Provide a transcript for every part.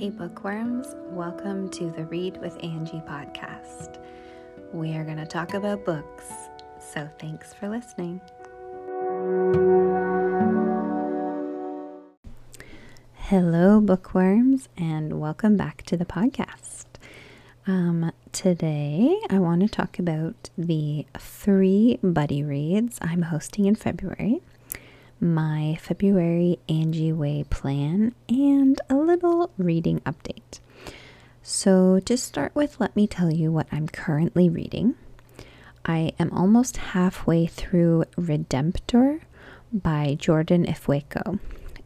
Hey, bookworms, welcome to the Read with Angie podcast. We are going to talk about books, so thanks for listening. Hello, bookworms, and welcome back to the podcast. Um, today, I want to talk about the three buddy reads I'm hosting in February my February Angie Way plan, and a little reading update. So, to start with, let me tell you what I'm currently reading. I am almost halfway through Redemptor by Jordan Ifueko.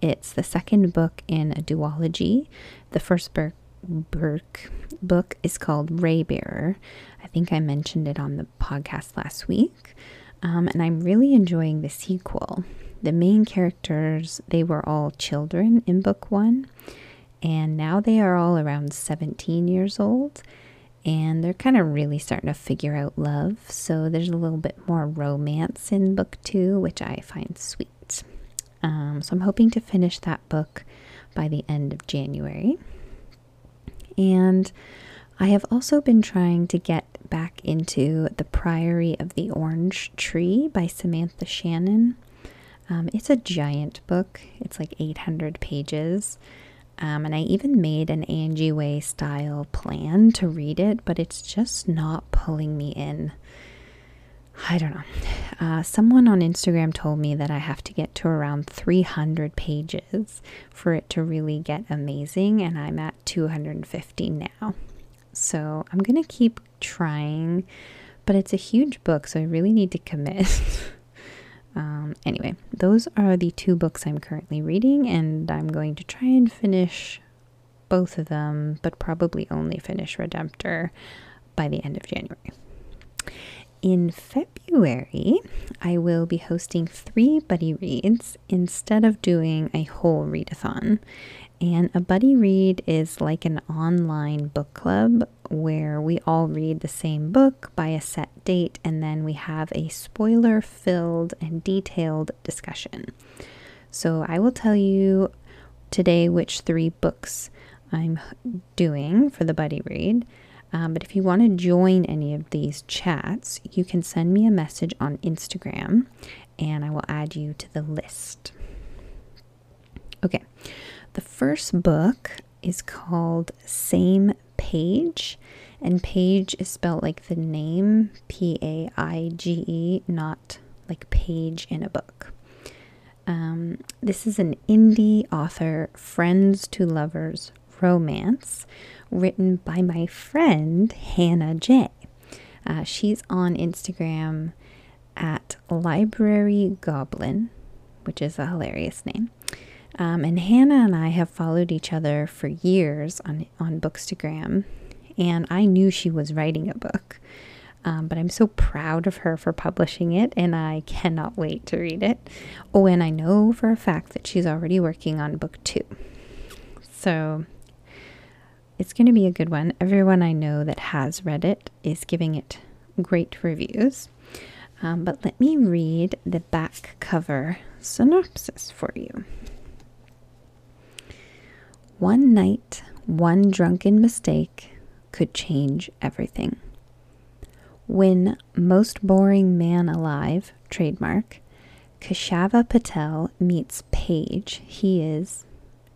It's the second book in a duology. The first book, book, book is called Raybearer. I think I mentioned it on the podcast last week. Um, and I'm really enjoying the sequel the main characters, they were all children in book one, and now they are all around 17 years old, and they're kind of really starting to figure out love. So there's a little bit more romance in book two, which I find sweet. Um, so I'm hoping to finish that book by the end of January. And I have also been trying to get back into The Priory of the Orange Tree by Samantha Shannon. Um, it's a giant book, it's like 800 pages. Um, and I even made an Angie Way style plan to read it, but it's just not pulling me in. I don't know. Uh, someone on Instagram told me that I have to get to around 300 pages for it to really get amazing, and I'm at 250 now. So I'm going to keep trying, but it's a huge book, so I really need to commit. Um, anyway, those are the two books I'm currently reading, and I'm going to try and finish both of them, but probably only finish Redemptor by the end of January. In February, I will be hosting three buddy reads instead of doing a whole readathon. And a buddy read is like an online book club where we all read the same book by a set date and then we have a spoiler filled and detailed discussion. So I will tell you today which three books I'm doing for the buddy read. Um, but if you want to join any of these chats, you can send me a message on Instagram and I will add you to the list. Okay. The first book is called Same Paige, and page is spelled like the name P A I G E, not like page in a book. Um, this is an indie author, friends to lovers romance, written by my friend Hannah Jay. Uh, she's on Instagram at Library Goblin, which is a hilarious name. Um, and Hannah and I have followed each other for years on, on Bookstagram, and I knew she was writing a book. Um, but I'm so proud of her for publishing it, and I cannot wait to read it. Oh, and I know for a fact that she's already working on book two. So it's going to be a good one. Everyone I know that has read it is giving it great reviews. Um, but let me read the back cover synopsis for you. One night, one drunken mistake could change everything. When most boring man alive, trademark, Kashava Patel meets Paige, he is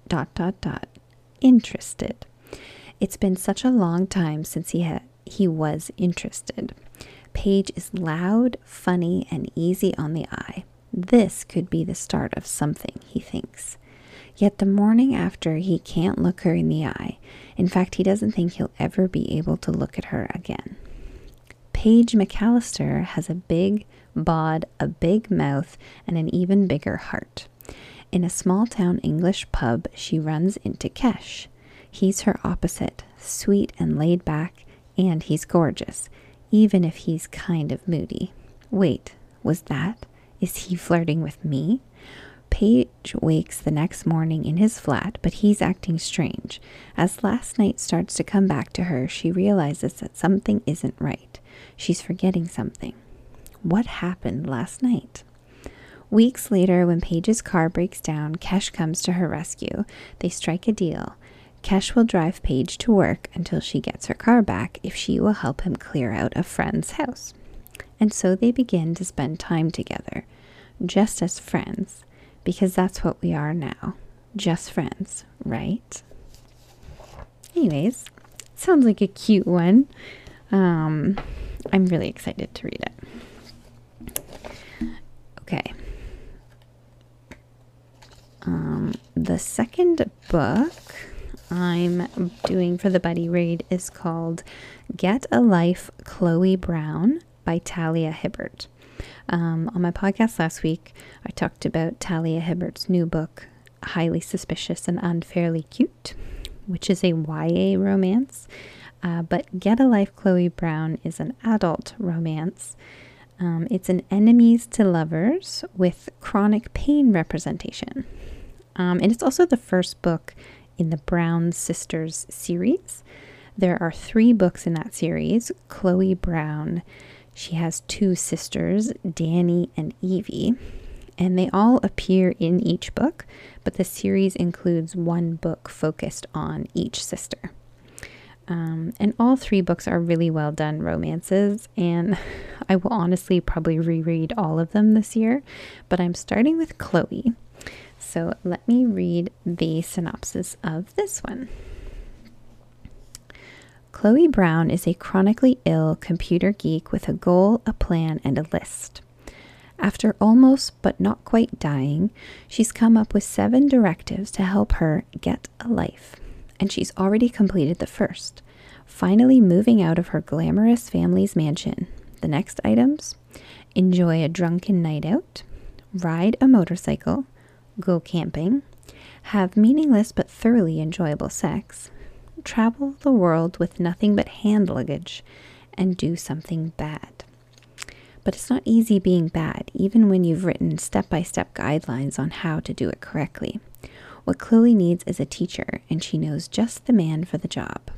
dot dot dot interested. It's been such a long time since he had he was interested. Paige is loud, funny, and easy on the eye. This could be the start of something, he thinks. Yet the morning after, he can't look her in the eye. In fact, he doesn't think he'll ever be able to look at her again. Paige McAllister has a big bod, a big mouth, and an even bigger heart. In a small town English pub, she runs into Kesh. He's her opposite, sweet and laid back, and he's gorgeous, even if he's kind of moody. Wait, was that? Is he flirting with me? Paige wakes the next morning in his flat, but he's acting strange. As last night starts to come back to her, she realizes that something isn't right. She's forgetting something. What happened last night? Weeks later, when Paige's car breaks down, Kesh comes to her rescue. They strike a deal. Kesh will drive Paige to work until she gets her car back if she will help him clear out a friend's house. And so they begin to spend time together, just as friends, because that's what we are now just friends, right? Anyways, sounds like a cute one. Um, I'm really excited to read it. Okay. Um, the second book I'm doing for the buddy read is called Get a Life Chloe Brown by Talia Hibbert. Um, on my podcast last week, I talked about Talia Hibbert's new book, Highly Suspicious and Unfairly Cute, which is a YA romance. Uh, but Get a Life Chloe Brown is an adult romance. Um, it's an enemies to lovers with chronic pain representation. Um, and it's also the first book in the Brown Sisters series. There are three books in that series. Chloe Brown, she has two sisters, Dani and Evie, and they all appear in each book, but the series includes one book focused on each sister. Um, and all three books are really well done romances, and I will honestly probably reread all of them this year, but I'm starting with Chloe. So let me read the synopsis of this one. Chloe Brown is a chronically ill computer geek with a goal, a plan, and a list. After almost but not quite dying, she's come up with seven directives to help her get a life, and she's already completed the first, finally moving out of her glamorous family's mansion. The next items enjoy a drunken night out, ride a motorcycle, go camping, have meaningless but thoroughly enjoyable sex, travel the world with nothing but hand luggage, and do something bad. But it's not easy being bad, even when you've written step by step guidelines on how to do it correctly. What Chloe needs is a teacher, and she knows just the man for the job.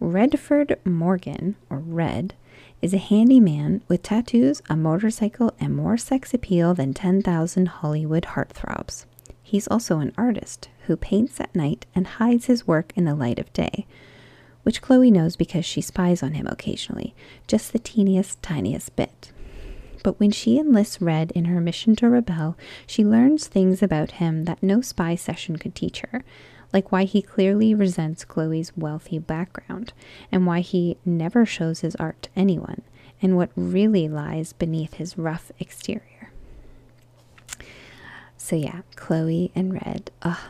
Redford Morgan, or Red, is a handyman with tattoos, a motorcycle, and more sex appeal than 10,000 Hollywood heartthrobs. He's also an artist who paints at night and hides his work in the light of day, which Chloe knows because she spies on him occasionally, just the teeniest, tiniest bit. But when she enlists Red in her mission to rebel, she learns things about him that no spy session could teach her, like why he clearly resents Chloe's wealthy background, and why he never shows his art to anyone, and what really lies beneath his rough exterior. So, yeah, Chloe and Red. Oh,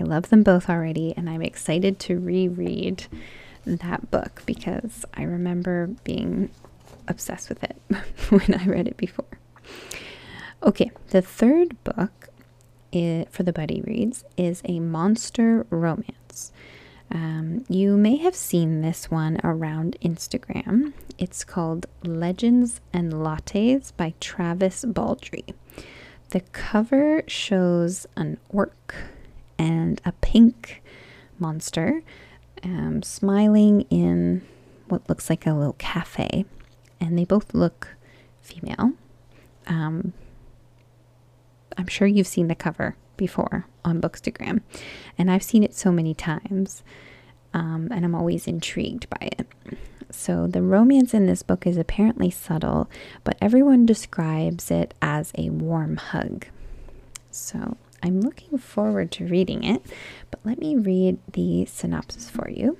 I love them both already, and I'm excited to reread that book because I remember being obsessed with it when I read it before. Okay, the third book for the buddy reads is a monster romance. Um, you may have seen this one around Instagram. It's called Legends and Lattes by Travis Baldree. The cover shows an orc and a pink monster um, smiling in what looks like a little cafe, and they both look female. Um, I'm sure you've seen the cover before on Bookstagram, and I've seen it so many times, um, and I'm always intrigued by it. So, the romance in this book is apparently subtle, but everyone describes it as a warm hug. So, I'm looking forward to reading it, but let me read the synopsis for you.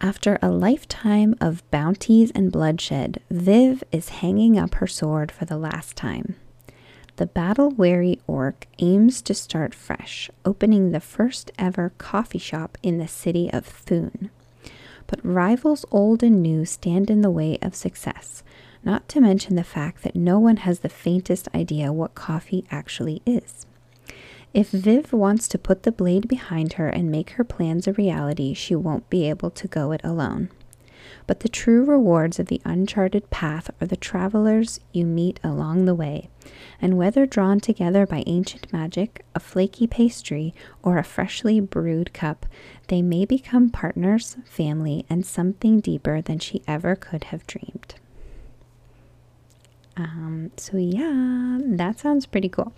After a lifetime of bounties and bloodshed, Viv is hanging up her sword for the last time. The battle weary orc aims to start fresh, opening the first ever coffee shop in the city of Thune. But rivals old and new stand in the way of success, not to mention the fact that no one has the faintest idea what coffee actually is. If Viv wants to put the blade behind her and make her plans a reality, she won't be able to go it alone. But the true rewards of the uncharted path are the travelers you meet along the way, and whether drawn together by ancient magic, a flaky pastry, or a freshly brewed cup, they may become partners, family, and something deeper than she ever could have dreamed. Um, so yeah, that sounds pretty cool.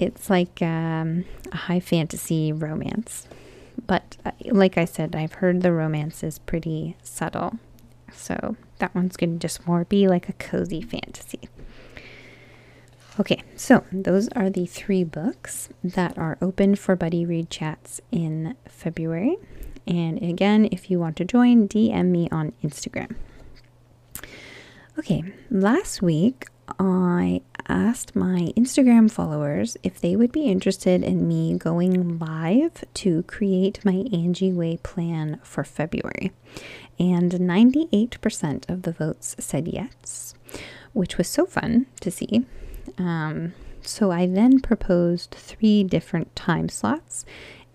It's like um, a high fantasy romance. But uh, like I said, I've heard the romance is pretty subtle. So that one's going to just more be like a cozy fantasy. Okay, so those are the three books that are open for Buddy Read Chats in February. And again, if you want to join, DM me on Instagram. Okay, last week I asked my Instagram followers if they would be interested in me going live to create my Angie Way plan for February. And 98% of the votes said yes, which was so fun to see. Um, so I then proposed three different time slots,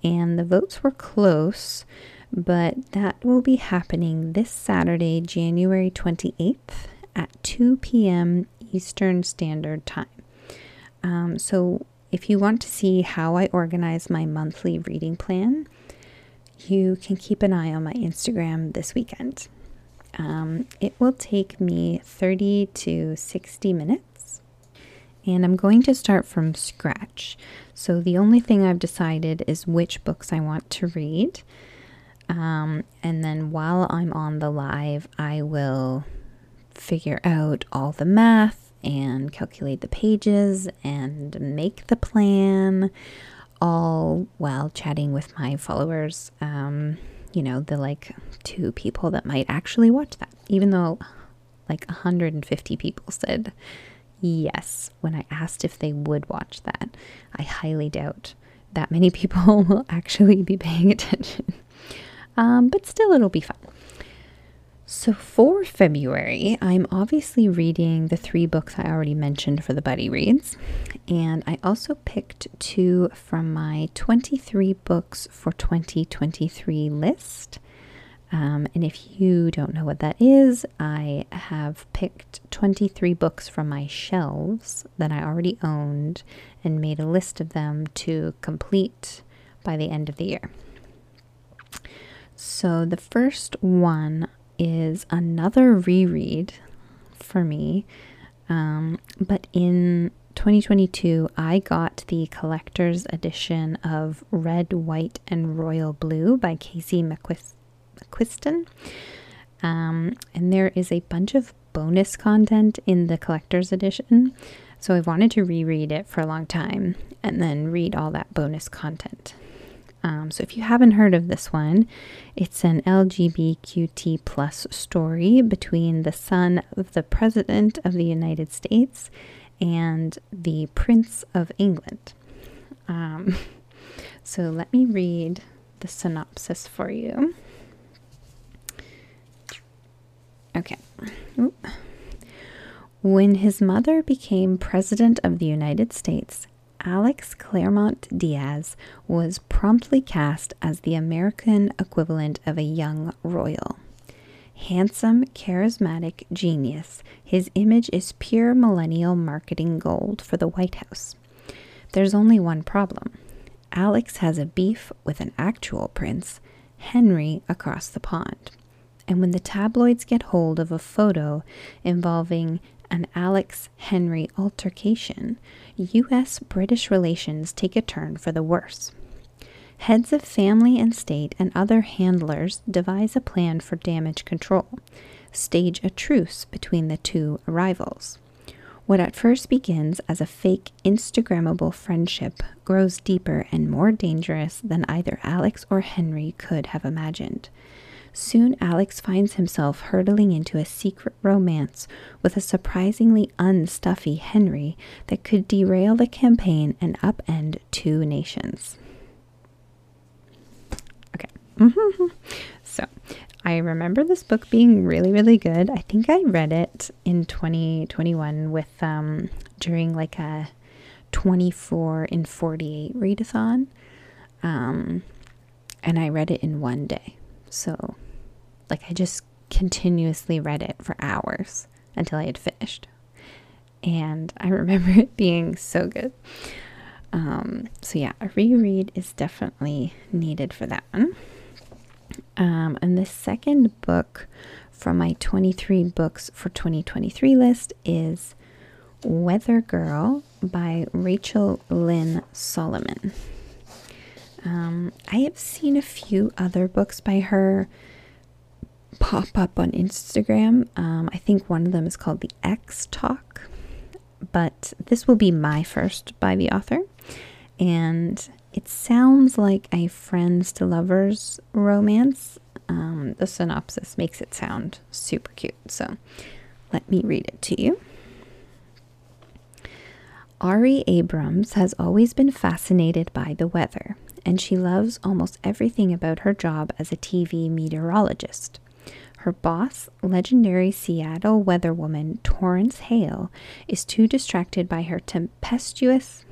and the votes were close, but that will be happening this Saturday, January 28th at 2 p.m. Eastern Standard Time. Um, so if you want to see how I organize my monthly reading plan, you can keep an eye on my Instagram this weekend. Um, it will take me 30 to 60 minutes and I'm going to start from scratch. So the only thing I've decided is which books I want to read. Um, and then while I'm on the live, I will figure out all the math and calculate the pages and make the plan, all while chatting with my followers. Um, you know, the like two people that might actually watch that, even though like 150 people said yes when I asked if they would watch that. I highly doubt that many people will actually be paying attention. Um, but still, it'll be fun. So, for February, I'm obviously reading the three books I already mentioned for the Buddy Reads. And I also picked two from my 23 books for 2023 list. Um, and if you don't know what that is, I have picked 23 books from my shelves that I already owned and made a list of them to complete by the end of the year. So the first one is another reread for me, um, but in 2022, I got the collector's edition of Red, White, and Royal Blue by Casey McQuist- Quiston. Um, and there is a bunch of bonus content in the collector's edition. So I've wanted to reread it for a long time and then read all that bonus content. Um, so if you haven't heard of this one, it's an LGBTQ plus story between the son of the President of the United States and the Prince of England. Um, so let me read the synopsis for you. Okay. Oop. When his mother became President of the United States, Alex Claremont Diaz was promptly cast as the American equivalent of a young royal. Handsome, charismatic genius, his image is pure millennial marketing gold for the White House. There's only one problem Alex has a beef with an actual prince, Henry, across the pond and when the tabloids get hold of a photo involving an Alex Henry altercation, U.S. British relations take a turn for the worse. Heads of family and state and other handlers devise a plan for damage control, stage a truce between the two rivals. What at first begins as a fake Instagrammable friendship grows deeper and more dangerous than either Alex or Henry could have imagined. Soon Alex finds himself hurtling into a secret romance with a surprisingly unstuffy Henry that could derail the campaign and upend two nations. Okay. so, I remember this book being really, really good. I think I read it in 2021 with um during like a 24 in 48 readathon. Um and I read it in one day. So like I just continuously read it for hours until I had finished. And I remember it being so good. Um, so, yeah, a reread is definitely needed for that one. Um, and the second book from my 23 books for 2023 list is Weather Girl by Rachel Lynn Solomon. Um, I have seen a few other books by her pop up on Instagram. Um, I think one of them is called The Ex Talk, but this will be my first by the author. And it sounds like a friends to lovers romance. Um, the synopsis makes it sound super cute. So let me read it to you. Ari Abrams has always been fascinated by the weather, and she loves almost everything about her job as a TV meteorologist. Her boss, legendary Seattle weatherwoman Torrance Hale, is too distracted by her tempestuous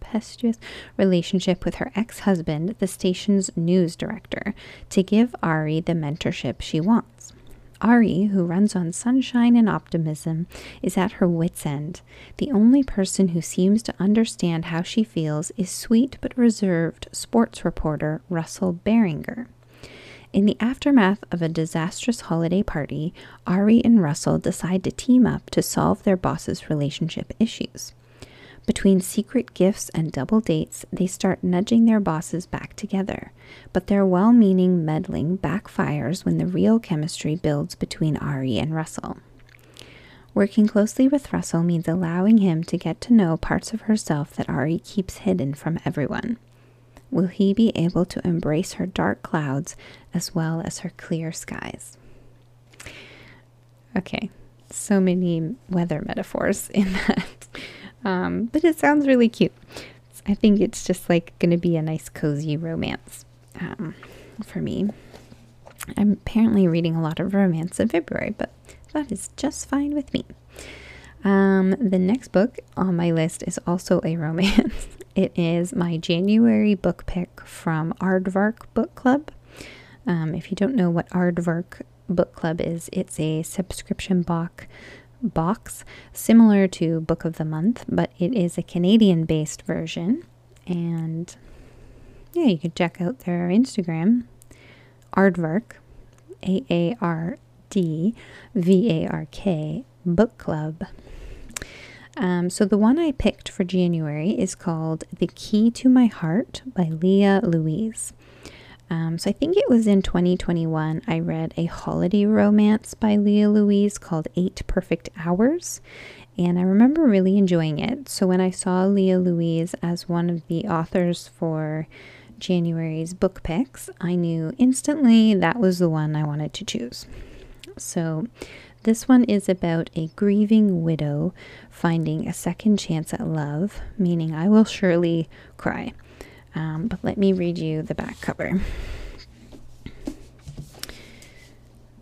tempestuous relationship with her ex-husband, the station's news director, to give Ari the mentorship she wants. Ari, who runs on sunshine and optimism, is at her wits' end. The only person who seems to understand how she feels is sweet but reserved sports reporter Russell Barringer. In the aftermath of a disastrous holiday party, Ari and Russell decide to team up to solve their boss's relationship issues. Between secret gifts and double dates, they start nudging their bosses back together. But their well meaning meddling backfires when the real chemistry builds between Ari and Russell. Working closely with Russell means allowing him to get to know parts of herself that Ari keeps hidden from everyone. Will he be able to embrace her dark clouds as well as her clear skies? Okay, so many weather metaphors in that. Um, but it sounds really cute. I think it's just like going to be a nice, cozy romance um, for me. I'm apparently reading a lot of romance in February, but that is just fine with me. Um, the next book on my list is also a romance. It is my January book pick from Aardvark Book Club. Um, if you don't know what Aardvark Book Club is, it's a subscription box box, similar to Book of the Month, but it is a Canadian based version. And yeah, you can check out their Instagram, Aardvark, A A R D V A R K Book Club. Um, so the one I picked for January is called The Key to My Heart by Lia Louise. Um, so I think it was in 2021 I read a holiday romance by Lia Louise called Eight Perfect Hours. And I remember really enjoying it. So when I saw Lia Louise as one of the authors for January's book picks, I knew instantly that was the one I wanted to choose. So this one is about a grieving widow finding a second chance at love, meaning I will surely cry. Um, but let me read you the back cover.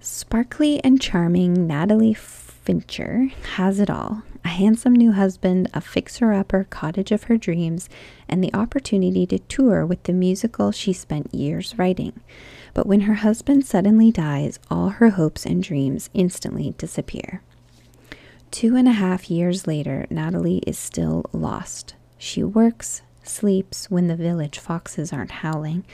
Sparkly and charming Natalie Fincher has it all a handsome new husband, a fixer upper cottage of her dreams, and the opportunity to tour with the musical she spent years writing. But when her husband suddenly dies, all her hopes and dreams instantly disappear. Two and a half years later, Natalie is still lost. She works, sleeps when the village foxes aren't howling,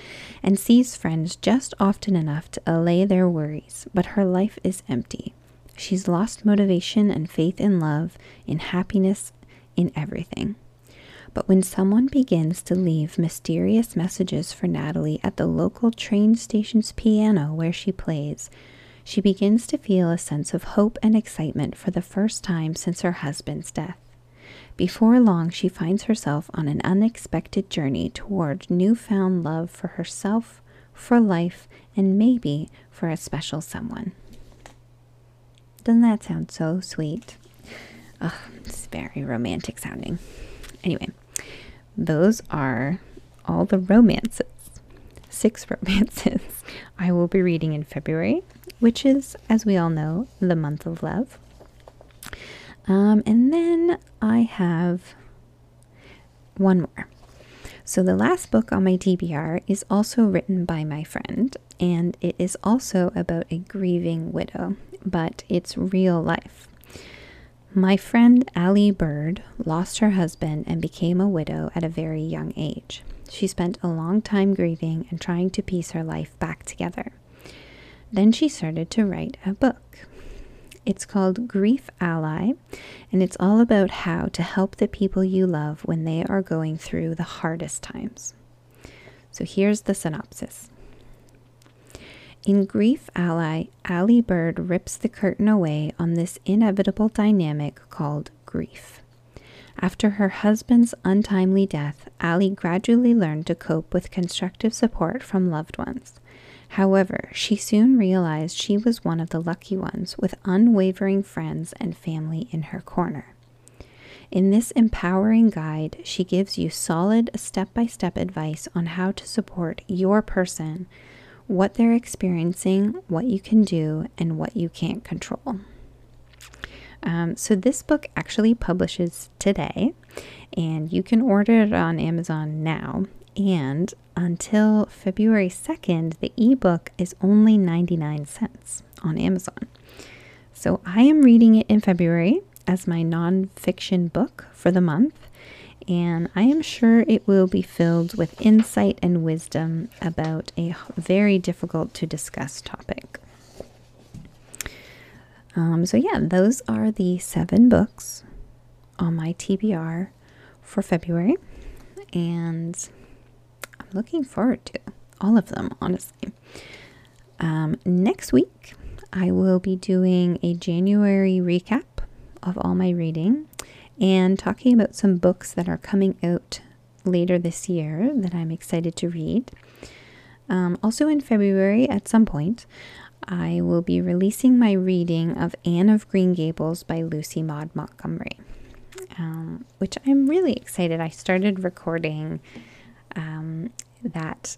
and sees friends just often enough to allay their worries, but her life is empty. She's lost motivation and faith in love, in happiness, in everything. But when someone begins to leave mysterious messages for Natalie at the local train station's piano where she plays, she begins to feel a sense of hope and excitement for the first time since her husband's death. Before long, she finds herself on an unexpected journey toward newfound love for herself, for life, and maybe for a special someone. Doesn't that sound so sweet? It's very romantic sounding. Anyway, those are all the romances. Six romances I will be reading in February, which is, as we all know, the month of love. Um, and then I have one more. So, the last book on my TBR is also written by my friend, and it is also about a grieving widow, but it's real life. My friend Aly Bird lost her husband and became a widow at a very young age. She spent a long time grieving and trying to piece her life back together. Then she started to write a book. It's called Grief Ally, and it's all about how to help the people you love when they are going through the hardest times. So here's the synopsis. In Grief Ally, Aly Bird rips the curtain away on this inevitable dynamic called grief. After her husband's untimely death, Aly gradually learned to cope with constructive support from loved ones. However, she soon realized she was one of the lucky ones with unwavering friends and family in her corner. In this empowering guide, she gives you solid step by step advice on how to support your person, what they're experiencing, what you can do, and what you can't control. Um, so, this book actually publishes today, and you can order it on Amazon now. And until February 2nd, the ebook is only 99 cents on Amazon. So I am reading it in February as my nonfiction book for the month, and I am sure it will be filled with insight and wisdom about a very difficult to discuss topic. Um, so, yeah, those are the seven books on my TBR for February, and I'm looking forward to all of them, honestly. Um, next week, I will be doing a January recap of all my reading and talking about some books that are coming out later this year that I'm excited to read. Um, also, in February, at some point, I will be releasing my reading of Anne of Green Gables by Lucy Maud Montgomery, um, which I'm really excited. I started recording um, that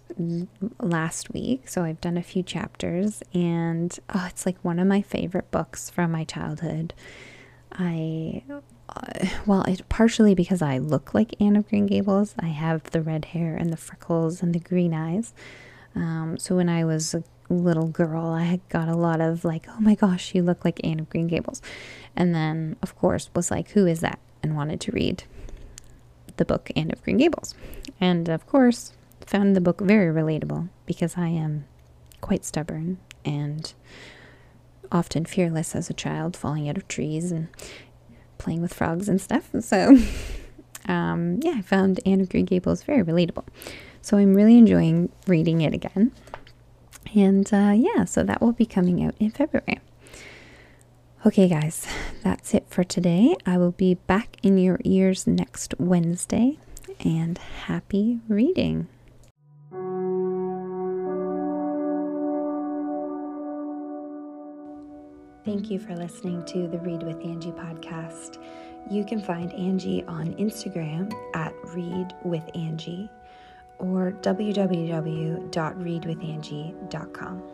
last week. So I've done a few chapters, and oh, it's like one of my favorite books from my childhood. I, uh, well, it, partially because I look like Anne of Green Gables. I have the red hair and the freckles and the green eyes. Um, so when I was a little girl, I got a lot of like, oh my gosh, you look like Anne of Green Gables. And then, of course, was like, who is that? And wanted to read the book Anne of Green Gables. And of course, found the book very relatable because I am quite stubborn and often fearless as a child, falling out of trees and playing with frogs and stuff. So, um, yeah, I found Anne of Green Gables very relatable. So I'm really enjoying reading it again. And uh, yeah, so that will be coming out in February. Okay, guys, that's it for today. I will be back in your ears next Wednesday, and happy reading. Thank you for listening to the Read with Angie podcast. You can find Angie on Instagram at Read with Angie or www.readwithangie.com.